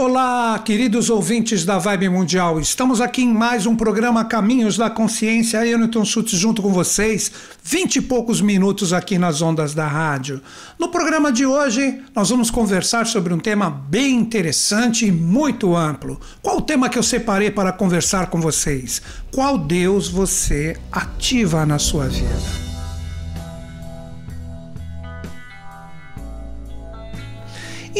Olá, queridos ouvintes da Vibe Mundial. Estamos aqui em mais um programa Caminhos da Consciência. Eu, Newton Schultz, junto com vocês, vinte e poucos minutos aqui nas ondas da rádio. No programa de hoje, nós vamos conversar sobre um tema bem interessante e muito amplo. Qual o tema que eu separei para conversar com vocês? Qual Deus você ativa na sua vida?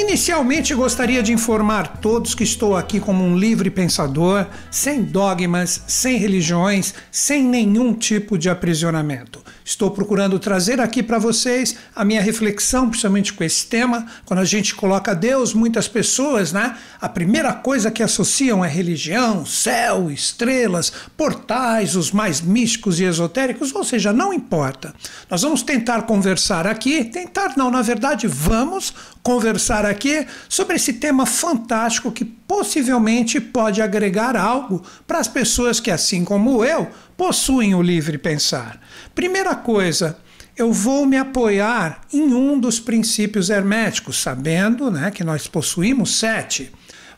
Inicialmente gostaria de informar todos que estou aqui como um livre pensador, sem dogmas, sem religiões, sem nenhum tipo de aprisionamento. Estou procurando trazer aqui para vocês a minha reflexão, principalmente com esse tema. Quando a gente coloca Deus, muitas pessoas, né? A primeira coisa que associam é religião, céu, estrelas, portais, os mais místicos e esotéricos, ou seja, não importa. Nós vamos tentar conversar aqui, tentar não, na verdade, vamos conversar aqui sobre esse tema fantástico que possivelmente pode agregar algo para as pessoas que, assim como eu, possuem o livre pensar. Primeira coisa, eu vou me apoiar em um dos princípios herméticos, sabendo né, que nós possuímos sete.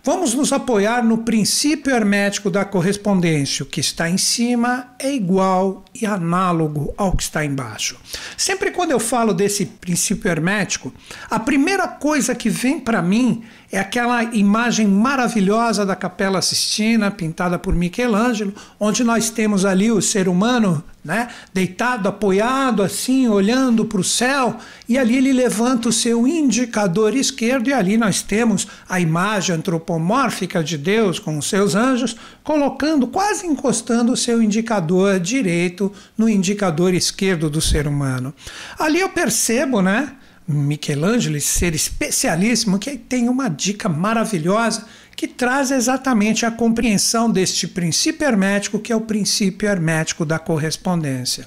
Vamos nos apoiar no princípio hermético da correspondência. O que está em cima é igual e análogo ao que está embaixo. Sempre quando eu falo desse princípio hermético, a primeira coisa que vem para mim é aquela imagem maravilhosa da Capela Sistina, pintada por Michelangelo, onde nós temos ali o ser humano né, deitado, apoiado assim, olhando para o céu, e ali ele levanta o seu indicador esquerdo, e ali nós temos a imagem antropomórfica de Deus com os seus anjos, colocando, quase encostando o seu indicador direito no indicador esquerdo do ser humano. Ali eu percebo, né? Michelangelo, ser especialíssimo, que tem uma dica maravilhosa que traz exatamente a compreensão deste princípio hermético, que é o princípio hermético da correspondência.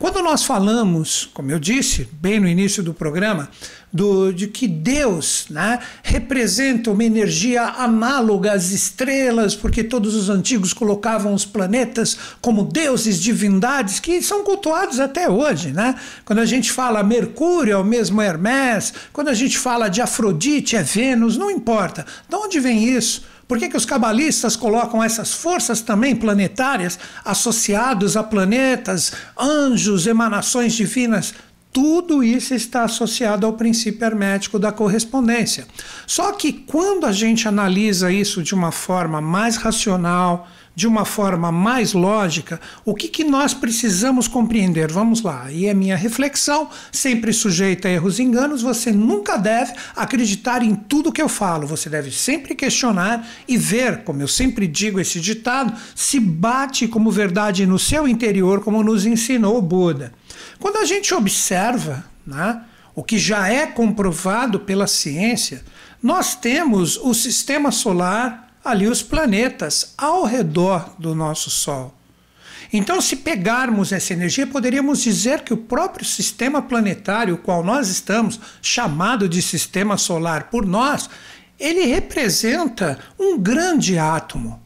Quando nós falamos, como eu disse bem no início do programa, do, de que Deus né, representa uma energia análoga às estrelas, porque todos os antigos colocavam os planetas como deuses, divindades, que são cultuados até hoje. Né? Quando a gente fala Mercúrio, é o mesmo Hermes, quando a gente fala de Afrodite, é Vênus, não importa. De onde vem isso? Por que, que os cabalistas colocam essas forças também planetárias associados a planetas, anjos, emanações divinas? Tudo isso está associado ao princípio hermético da correspondência. Só que quando a gente analisa isso de uma forma mais racional, de uma forma mais lógica, o que, que nós precisamos compreender? Vamos lá, e é minha reflexão, sempre sujeita a erros e enganos, você nunca deve acreditar em tudo que eu falo, você deve sempre questionar e ver, como eu sempre digo esse ditado, se bate como verdade no seu interior, como nos ensinou o Buda. Quando a gente observa né, o que já é comprovado pela ciência, nós temos o sistema solar ali os planetas ao redor do nosso Sol. Então, se pegarmos essa energia, poderíamos dizer que o próprio sistema planetário, o qual nós estamos, chamado de sistema solar por nós, ele representa um grande átomo.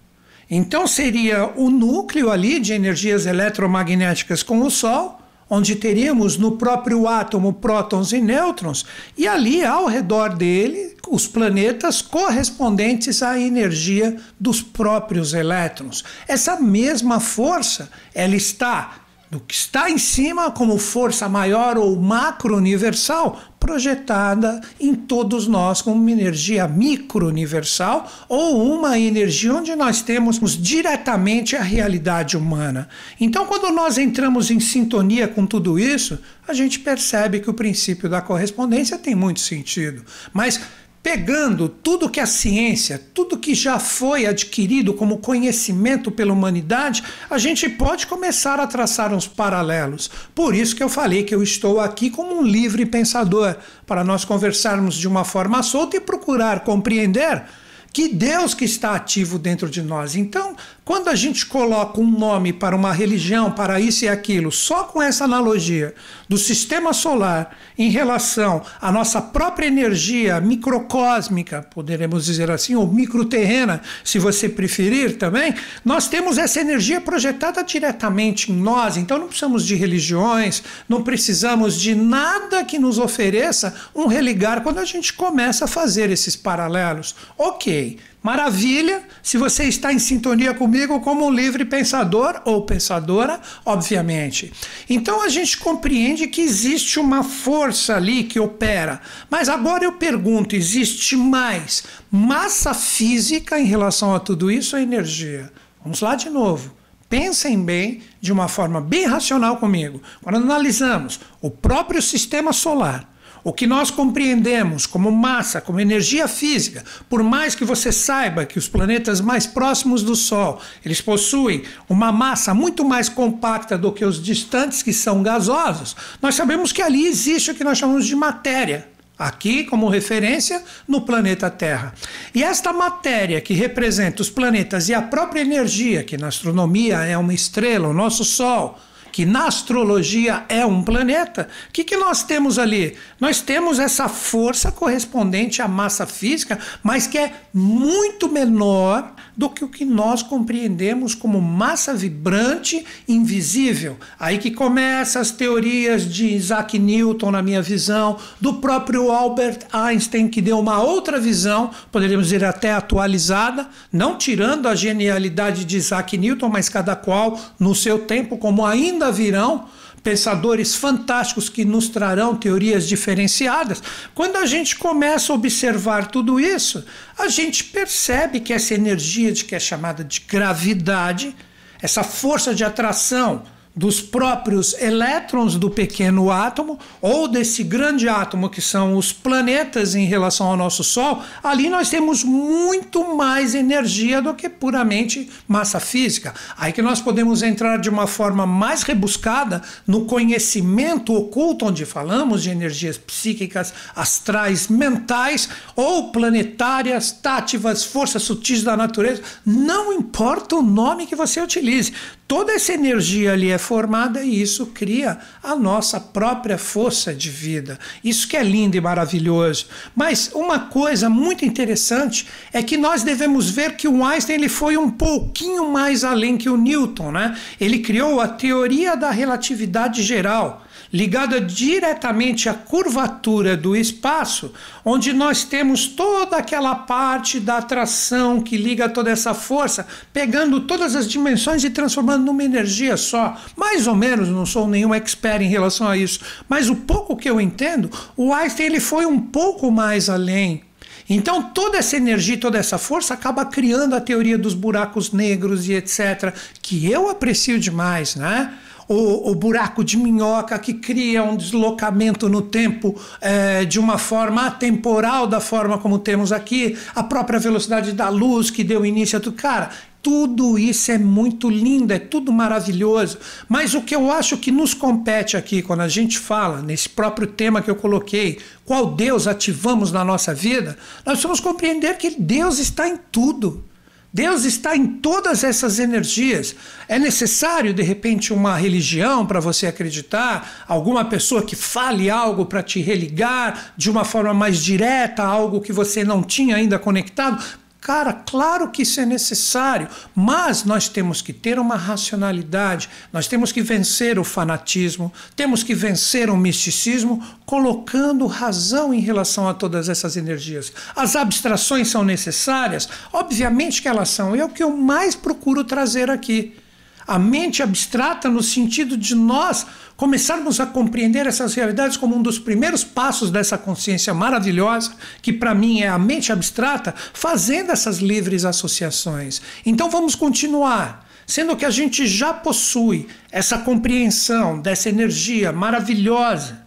Então, seria o núcleo ali de energias eletromagnéticas com o Sol onde teríamos no próprio átomo prótons e nêutrons, e ali ao redor dele os planetas correspondentes à energia dos próprios elétrons. Essa mesma força, ela está do que está em cima como força maior ou macro-universal, projetada em todos nós como uma energia micro-universal ou uma energia onde nós temos diretamente a realidade humana. Então, quando nós entramos em sintonia com tudo isso, a gente percebe que o princípio da correspondência tem muito sentido. Mas pegando tudo que a ciência, tudo que já foi adquirido como conhecimento pela humanidade, a gente pode começar a traçar uns paralelos. Por isso que eu falei que eu estou aqui como um livre pensador, para nós conversarmos de uma forma solta e procurar compreender que Deus que está ativo dentro de nós. Então, Quando a gente coloca um nome para uma religião, para isso e aquilo, só com essa analogia do sistema solar em relação à nossa própria energia microcósmica, poderemos dizer assim, ou microterrena, se você preferir também, nós temos essa energia projetada diretamente em nós, então não precisamos de religiões, não precisamos de nada que nos ofereça um religar quando a gente começa a fazer esses paralelos. Ok. Maravilha, se você está em sintonia comigo como um livre pensador ou pensadora, obviamente. Então a gente compreende que existe uma força ali que opera. Mas agora eu pergunto: existe mais massa física em relação a tudo isso ou energia? Vamos lá de novo. Pensem bem de uma forma bem racional comigo. Quando analisamos o próprio sistema solar, o que nós compreendemos como massa, como energia física, por mais que você saiba que os planetas mais próximos do Sol, eles possuem uma massa muito mais compacta do que os distantes que são gasosos, nós sabemos que ali existe o que nós chamamos de matéria. Aqui, como referência, no planeta Terra. E esta matéria que representa os planetas e a própria energia, que na astronomia é uma estrela, o nosso Sol, que na astrologia é um planeta, o que, que nós temos ali? Nós temos essa força correspondente à massa física, mas que é muito menor do que o que nós compreendemos como massa vibrante invisível. Aí que começam as teorias de Isaac Newton, na minha visão, do próprio Albert Einstein, que deu uma outra visão, poderíamos dizer até atualizada, não tirando a genialidade de Isaac Newton, mas cada qual no seu tempo, como ainda virão pensadores fantásticos que nos trarão teorias diferenciadas. Quando a gente começa a observar tudo isso, a gente percebe que essa energia de que é chamada de gravidade, essa força de atração dos próprios elétrons do pequeno átomo ou desse grande átomo que são os planetas em relação ao nosso Sol, ali nós temos muito mais energia do que puramente massa física. Aí que nós podemos entrar de uma forma mais rebuscada no conhecimento oculto, onde falamos de energias psíquicas, astrais, mentais ou planetárias, tátivas, forças sutis da natureza. Não importa o nome que você utilize, toda essa energia ali é formada e isso cria a nossa própria força de vida. Isso que é lindo e maravilhoso. Mas uma coisa muito interessante é que nós devemos ver que o Einstein ele foi um pouquinho mais além que o Newton, né? Ele criou a teoria da relatividade geral ligada diretamente à curvatura do espaço, onde nós temos toda aquela parte da atração que liga toda essa força, pegando todas as dimensões e transformando numa energia só. Mais ou menos, não sou nenhum expert em relação a isso, mas o pouco que eu entendo, o Einstein ele foi um pouco mais além. Então, toda essa energia, toda essa força acaba criando a teoria dos buracos negros e etc., que eu aprecio demais, né? O, o, buraco de minhoca que cria um deslocamento no tempo é, de uma forma atemporal da forma como temos aqui, a própria velocidade da luz que deu início a tudo. Cara, tudo isso é muito lindo, é tudo maravilhoso. Mas o que eu acho que nos compete aqui, quando a gente fala nesse próprio tema que eu coloquei, qual Deus ativamos na nossa vida, nós vamos compreender que Deus está em tudo. Deus está em todas essas energias. É necessário, de repente, uma religião para você acreditar, alguma pessoa que fale algo para te religar de uma forma mais direta, algo que você não tinha ainda conectado. Cara, claro que isso é necessário, mas nós temos que ter uma racionalidade, nós temos que vencer o fanatismo, temos que vencer o misticismo, colocando razão em relação a todas essas energias. As abstrações são necessárias? Obviamente que elas são, é o que eu mais procuro trazer aqui. A mente abstrata, no sentido de nós começarmos a compreender essas realidades como um dos primeiros passos dessa consciência maravilhosa, que para mim é a mente abstrata, fazendo essas livres associações. Então vamos continuar. Sendo que a gente já possui essa compreensão dessa energia maravilhosa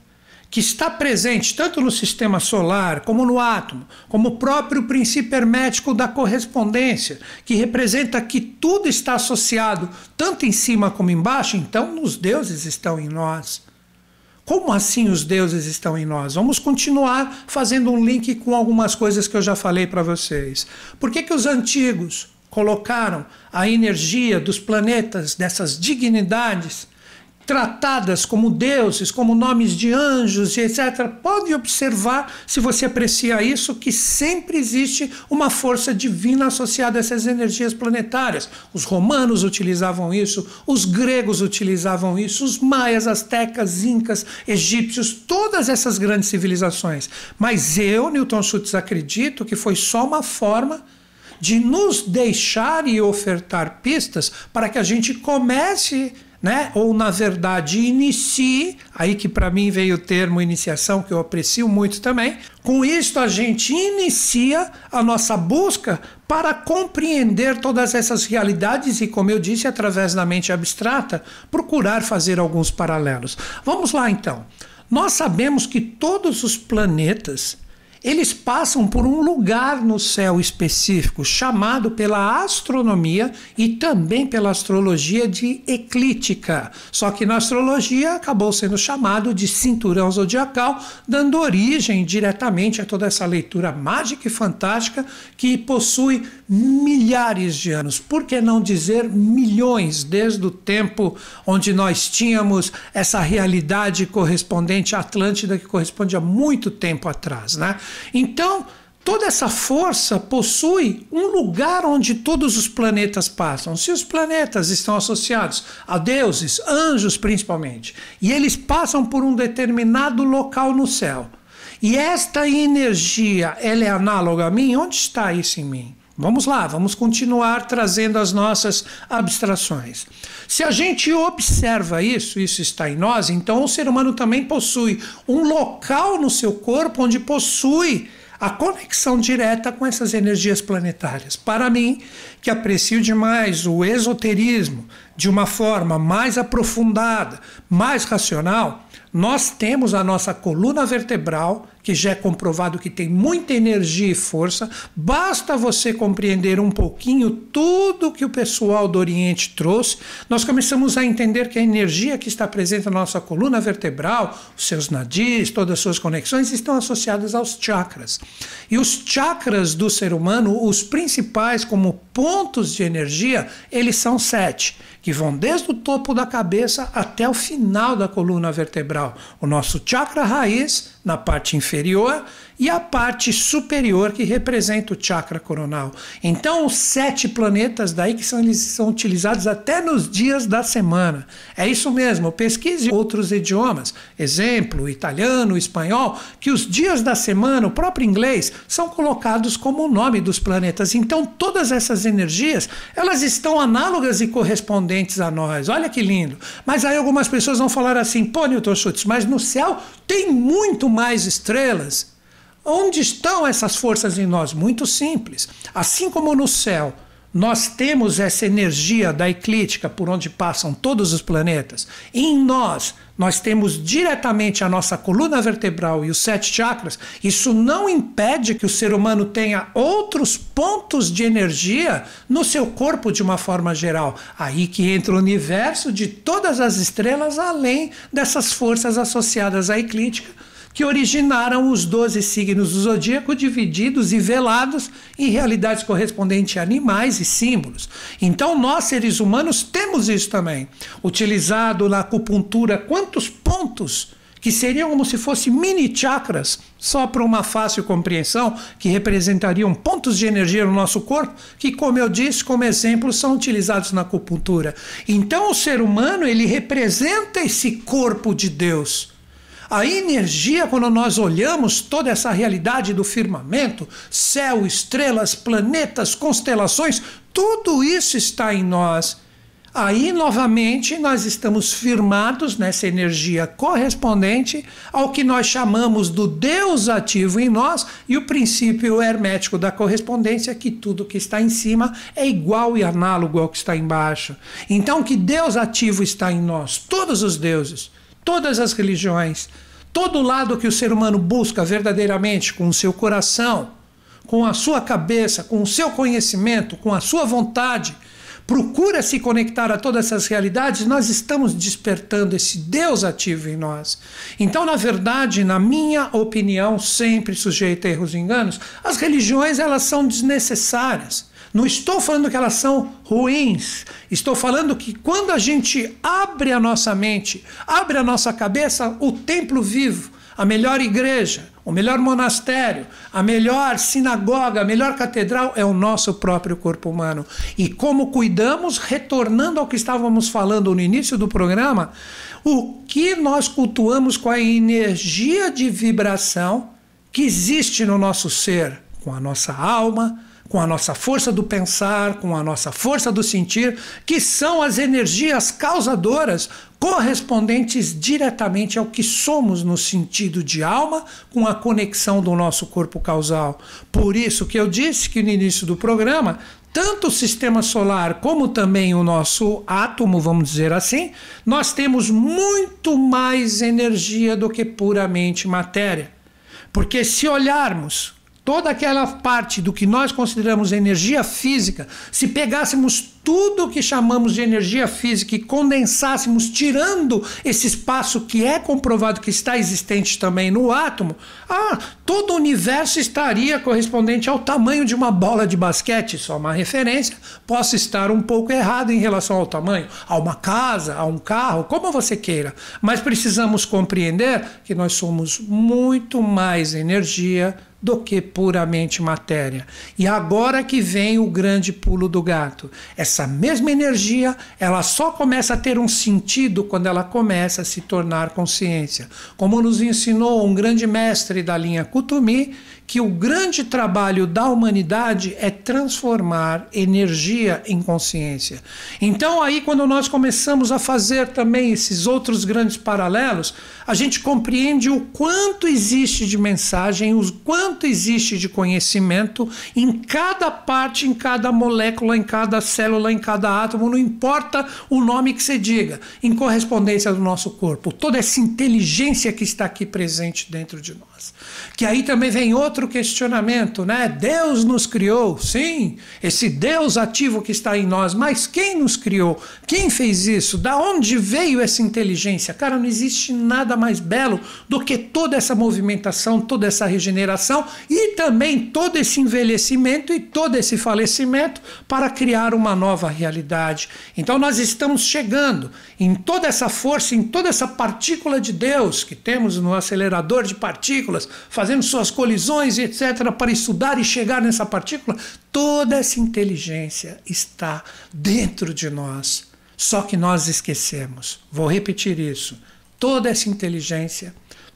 que está presente tanto no sistema solar, como no átomo, como o próprio princípio hermético da correspondência, que representa que tudo está associado tanto em cima como embaixo, então os deuses estão em nós. Como assim os deuses estão em nós? Vamos continuar fazendo um link com algumas coisas que eu já falei para vocês. Por que, que os antigos colocaram a energia dos planetas, dessas dignidades, tratadas como deuses, como nomes de anjos etc. Pode observar, se você aprecia isso, que sempre existe uma força divina associada a essas energias planetárias. Os romanos utilizavam isso, os gregos utilizavam isso, os maias, astecas, incas, egípcios, todas essas grandes civilizações. Mas eu, Newton Schultz, acredito que foi só uma forma de nos deixar e ofertar pistas para que a gente comece né? Ou na verdade inicie, aí que para mim veio o termo iniciação que eu aprecio muito também. Com isto a gente inicia a nossa busca para compreender todas essas realidades e, como eu disse, através da mente abstrata, procurar fazer alguns paralelos. Vamos lá então. Nós sabemos que todos os planetas eles passam por um lugar no céu específico, chamado pela astronomia e também pela astrologia de eclíptica. Só que na astrologia acabou sendo chamado de cinturão zodiacal, dando origem diretamente a toda essa leitura mágica e fantástica que possui milhares de anos, por que não dizer milhões, desde o tempo onde nós tínhamos essa realidade correspondente à Atlântida, que corresponde a muito tempo atrás, né? Então, toda essa força possui um lugar onde todos os planetas passam. Se os planetas estão associados a deuses, anjos principalmente, e eles passam por um determinado local no céu, e esta energia, ela é análoga a mim, onde está isso em mim? Vamos lá, vamos continuar trazendo as nossas abstrações. Se a gente observa isso, isso está em nós, então o ser humano também possui um local no seu corpo onde possui a conexão direta com essas energias planetárias. Para mim, que aprecio demais o esoterismo de uma forma mais aprofundada, mais racional, nós temos a nossa coluna vertebral, que já é comprovado que tem muita energia e força, basta você compreender um pouquinho tudo que o pessoal do Oriente trouxe, nós começamos a entender que a energia que está presente na nossa coluna vertebral, os seus nadis, todas as suas conexões, estão associadas aos chakras. E os chakras do ser humano, os principais como pontos de energia, eles são sete que vão desde o topo da cabeça até o final da coluna vertebral. O nosso chakra raiz, na parte inferior, e a parte superior que representa o chakra coronal. Então, os sete planetas daí que são, eles são utilizados até nos dias da semana. É isso mesmo, pesquise outros idiomas, exemplo, italiano, espanhol, que os dias da semana, o próprio inglês, são colocados como o nome dos planetas. Então, todas essas energias, elas estão análogas e correspondentes a nós. Olha que lindo. Mas aí algumas pessoas vão falar assim, pô, Newton Schultz, mas no céu tem muito mais estrelas. Onde estão essas forças em nós? Muito simples. Assim como no céu nós temos essa energia da eclíptica por onde passam todos os planetas, em nós nós temos diretamente a nossa coluna vertebral e os sete chakras, isso não impede que o ser humano tenha outros pontos de energia no seu corpo de uma forma geral. Aí que entra o universo de todas as estrelas, além dessas forças associadas à eclíptica que originaram os 12 signos do zodíaco divididos e velados em realidades correspondentes a animais e símbolos. Então, nós, seres humanos, temos isso também. Utilizado na acupuntura, quantos pontos que seriam como se fossem mini chakras, só para uma fácil compreensão, que representariam pontos de energia no nosso corpo, que, como eu disse, como exemplo, são utilizados na acupuntura. Então, o ser humano, ele representa esse corpo de Deus a energia, quando nós olhamos toda essa realidade do firmamento, céu, estrelas, planetas, constelações, tudo isso está em nós. Aí, novamente, nós estamos firmados nessa energia correspondente ao que nós chamamos do Deus ativo em nós e o princípio hermético da correspondência, que tudo que está em cima é igual e análogo ao que está embaixo. Então, que Deus ativo está em nós? Todos os deuses todas as religiões, todo lado que o ser humano busca verdadeiramente com o seu coração, com a sua cabeça, com o seu conhecimento, com a sua vontade, procura se conectar a todas essas realidades, nós estamos despertando esse Deus ativo em nós. Então, na verdade, na minha opinião, sempre sujeita a erros e enganos, as religiões elas são desnecessárias. Não estou falando que elas são ruins. Estou falando que quando a gente abre a nossa mente, abre a nossa cabeça, o templo vivo, a melhor igreja, o melhor monastério, a melhor sinagoga, a melhor catedral é o nosso próprio corpo humano. E como cuidamos, retornando ao que estávamos falando no início do programa, o que nós cultuamos com a energia de vibração que existe no nosso ser, com a nossa alma, com a nossa força do pensar, com a nossa força do sentir, que são as energias causadoras correspondentes diretamente ao que somos no sentido de alma, com a conexão do nosso corpo causal. Por isso que eu disse que no início do programa, tanto o sistema solar como também o nosso átomo, vamos dizer assim, nós temos muito mais energia do que puramente matéria. Porque se olharmos toda aquela parte do que nós consideramos energia física, se pegássemos tudo o que chamamos de energia física e condensássemos, tirando esse espaço que é comprovado que está existente também no átomo, ah, todo o universo estaria correspondente ao tamanho de uma bola de basquete, só uma referência. Posso estar um pouco errado em relação ao tamanho, a uma casa, a um carro, como você queira, mas precisamos compreender que nós somos muito mais energia do que puramente matéria. E agora que vem o grande pulo do gato. Essa mesma energia, ela só começa a ter um sentido quando ela começa a se tornar consciência. Como nos ensinou um grande mestre da linha Kutumi, que o grande trabalho da humanidade é transformar energia em consciência. Então, aí, quando nós começamos a fazer também esses outros grandes paralelos, a gente compreende o quanto existe de mensagem, o quanto existe de conhecimento em cada parte, em cada molécula, em cada célula, em cada átomo, não importa o nome que você diga, em correspondência do nosso corpo, toda essa inteligência que está aqui presente dentro de nós. Que aí também vem outro questionamento, né? Deus nos criou, sim, esse Deus ativo que está em nós, mas quem nos criou? Quem fez isso? Da onde veio essa inteligência? Cara, não existe nada mais belo do que toda essa movimentação, toda essa regeneração e também todo esse envelhecimento e todo esse falecimento para criar uma nova realidade. Então nós estamos chegando em toda essa força, em toda essa partícula de Deus que temos no acelerador de partículas, fazendo suas colisões etc., para estudar e chegar nessa partícula, toda essa inteligência está dentro de nós. Só que nós esquecemos. Vou repetir isso. Toda essa inteligência,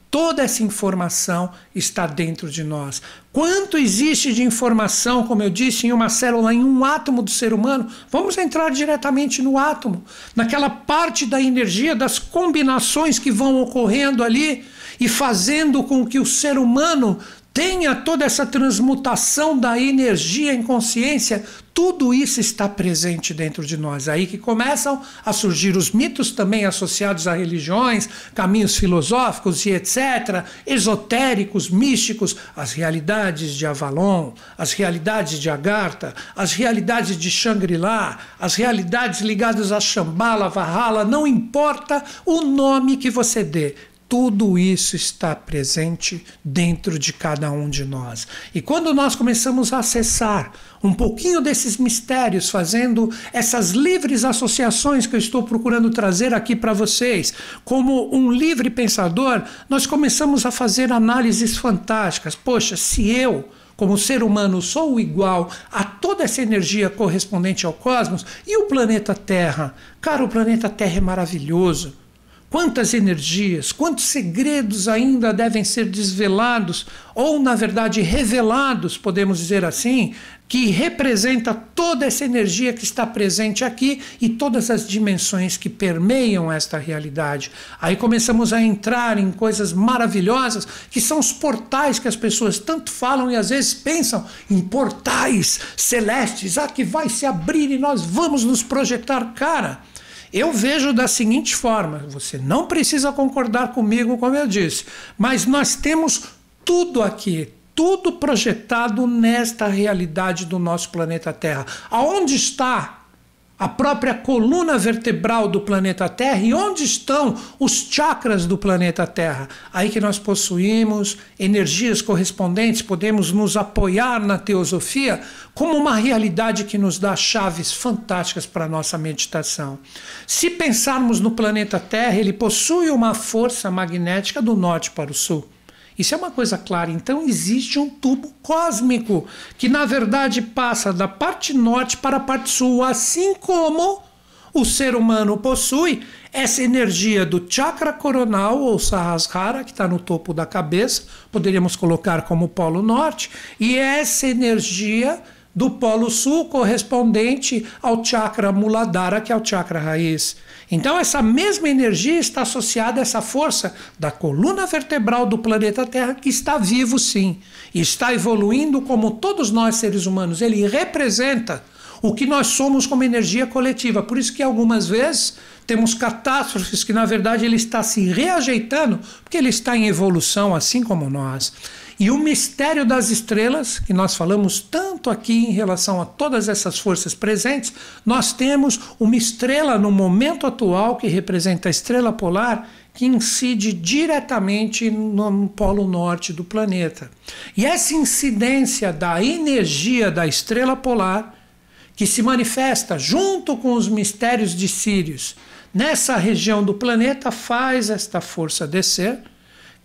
toda essa informação está dentro de nós. Quanto existe de informação, como eu disse, em uma célula, em um átomo do ser humano? Vamos entrar diretamente no átomo, naquela parte da energia, das combinações que vão ocorrendo ali e fazendo com que o ser humano tenha toda essa transmutação da energia em consciência, tudo isso está presente dentro de nós. Aí que começam a surgir os mitos também associados a religiões, caminhos filosóficos e etc., esotéricos, místicos, as realidades de Avalon, as realidades de Agartha, as realidades de Shangri-La, as realidades ligadas a Shambhala, Valhalla, não importa o nome que você dê, tudo isso está presente dentro de cada um de nós. E quando nós começamos a acessar um pouquinho desses mistérios, fazendo essas livres associações que eu estou procurando trazer aqui para vocês, como um livre pensador, nós começamos a fazer análises fantásticas. Poxa, se eu como ser humano, sou igual a toda essa energia correspondente ao cosmos e o planeta Terra. Cara, o planeta Terra é maravilhoso. Quantas energias, quantos segredos ainda devem ser desvelados, ou na verdade revelados, podemos dizer assim, que representa toda essa energia que está presente aqui e todas as dimensões que permeiam esta realidade. Aí começamos a entrar em coisas maravilhosas, que são os portais que as pessoas tanto falam e às vezes pensam em portais celestes, ah, que vai se abrir e nós vamos nos projetar. Cara, eu vejo da seguinte forma: você não precisa concordar comigo, como eu disse, mas nós temos tudo aqui, tudo projetado nesta realidade do nosso planeta Terra. Aonde está a própria coluna vertebral do planeta Terra e onde estão os chakras do planeta Terra. Aí que nós possuímos energias correspondentes, podemos nos apoiar na teosofia como uma realidade que nos dá chaves fantásticas para a nossa meditação. Se pensarmos no planeta Terra, ele possui uma força magnética do norte para o sul. Isso é uma coisa clara. Então existe um tubo cósmico que, na verdade, passa da parte norte para a parte sul, assim como o ser humano possui essa energia do chakra coronal ou Sahasrara, que está no topo da cabeça, poderíamos colocar como polo norte, e essa energia do polo sul correspondente ao chakra Muladhara, que é o chakra raiz. Então, essa mesma energia está associada a essa força da coluna vertebral do planeta Terra, que está vivo sim, e está evoluindo como todos nós seres humanos. Ele representa o que nós somos como energia coletiva. Por isso que algumas vezes temos catástrofes que, na verdade, ele está se reajeitando, porque ele está em evolução, assim como nós. E o mistério das estrelas, que nós falamos tanto aqui em relação a todas essas forças presentes, nós temos uma estrela no momento atual, que representa a estrela polar, que incide diretamente no polo norte do planeta. E essa incidência da energia da estrela polar, que se manifesta junto com os mistérios de Sírios nessa região do planeta, faz esta força descer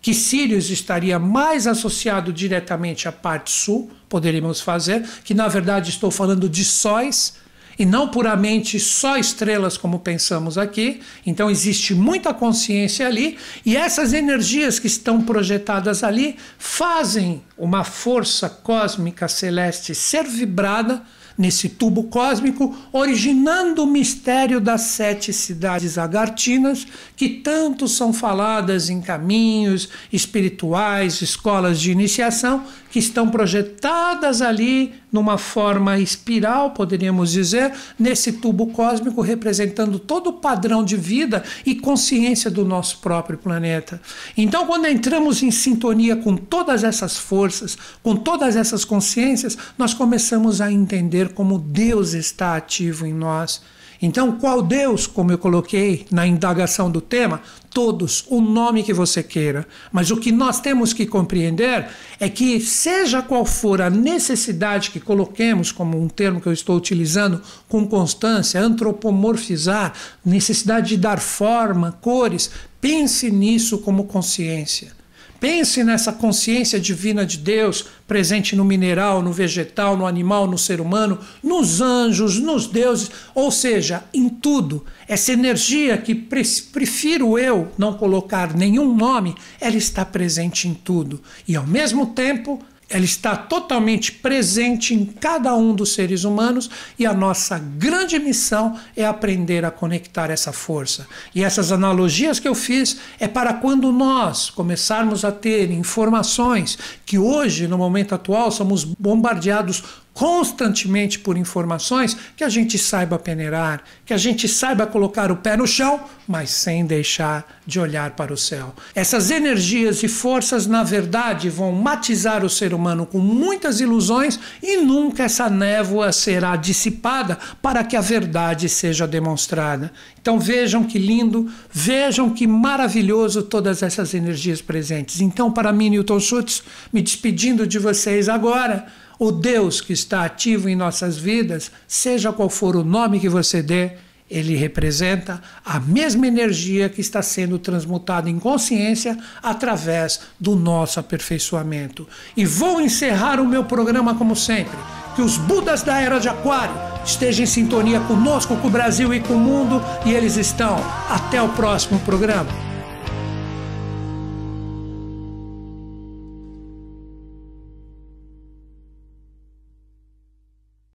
que Sirius estaria mais associado diretamente à parte sul, poderíamos fazer, que na verdade estou falando de sóis e não puramente só estrelas como pensamos aqui. Então existe muita consciência ali e essas energias que estão projetadas ali fazem uma força cósmica celeste ser vibrada nesse tubo cósmico, originando o mistério das sete cidades agartinas, que tanto são faladas em caminhos espirituais, escolas de iniciação, que estão projetadas ali numa forma espiral, poderíamos dizer, nesse tubo cósmico representando todo o padrão de vida e consciência do nosso próprio planeta. Então, quando entramos em sintonia com todas essas forças, com todas essas consciências, nós começamos a entender como Deus está ativo em nós então, qual Deus, como eu coloquei na indagação do tema? Todos, o nome que você queira. Mas o que nós temos que compreender é que, seja qual for a necessidade que coloquemos, como um termo que eu estou utilizando com constância, antropomorfizar, necessidade de dar forma, cores, pense nisso como consciência. Pense nessa consciência divina de Deus presente no mineral, no vegetal, no animal, no ser humano, nos anjos, nos deuses, ou seja, em tudo. Essa energia que prefiro eu não colocar nenhum nome, ela está presente em tudo. E ao mesmo tempo, ela está totalmente presente em cada um dos seres humanos e a nossa grande missão é aprender a conectar essa força. E essas analogias que eu fiz é para quando nós começarmos a ter informações que hoje, no momento atual, somos bombardeados constantemente por informações, que a gente saiba peneirar, que a gente saiba colocar o pé no chão, mas sem deixar de olhar para o céu. Essas energias e forças, na verdade, vão matizar o ser humano com muitas ilusões e nunca essa névoa será dissipada para que a verdade seja demonstrada. Então vejam que lindo, vejam que maravilhoso todas essas energias presentes. Então, para mim, Newton Schultz, me despedindo de vocês agora, o Deus que está ativo em nossas vidas, seja qual for o nome que você dê, ele representa a mesma energia que está sendo transmutada em consciência através do nosso aperfeiçoamento. E vou encerrar o meu programa como sempre. Que os Budas da Era de Aquário estejam em sintonia conosco, com o Brasil e com o mundo, e eles estão. Até o próximo programa.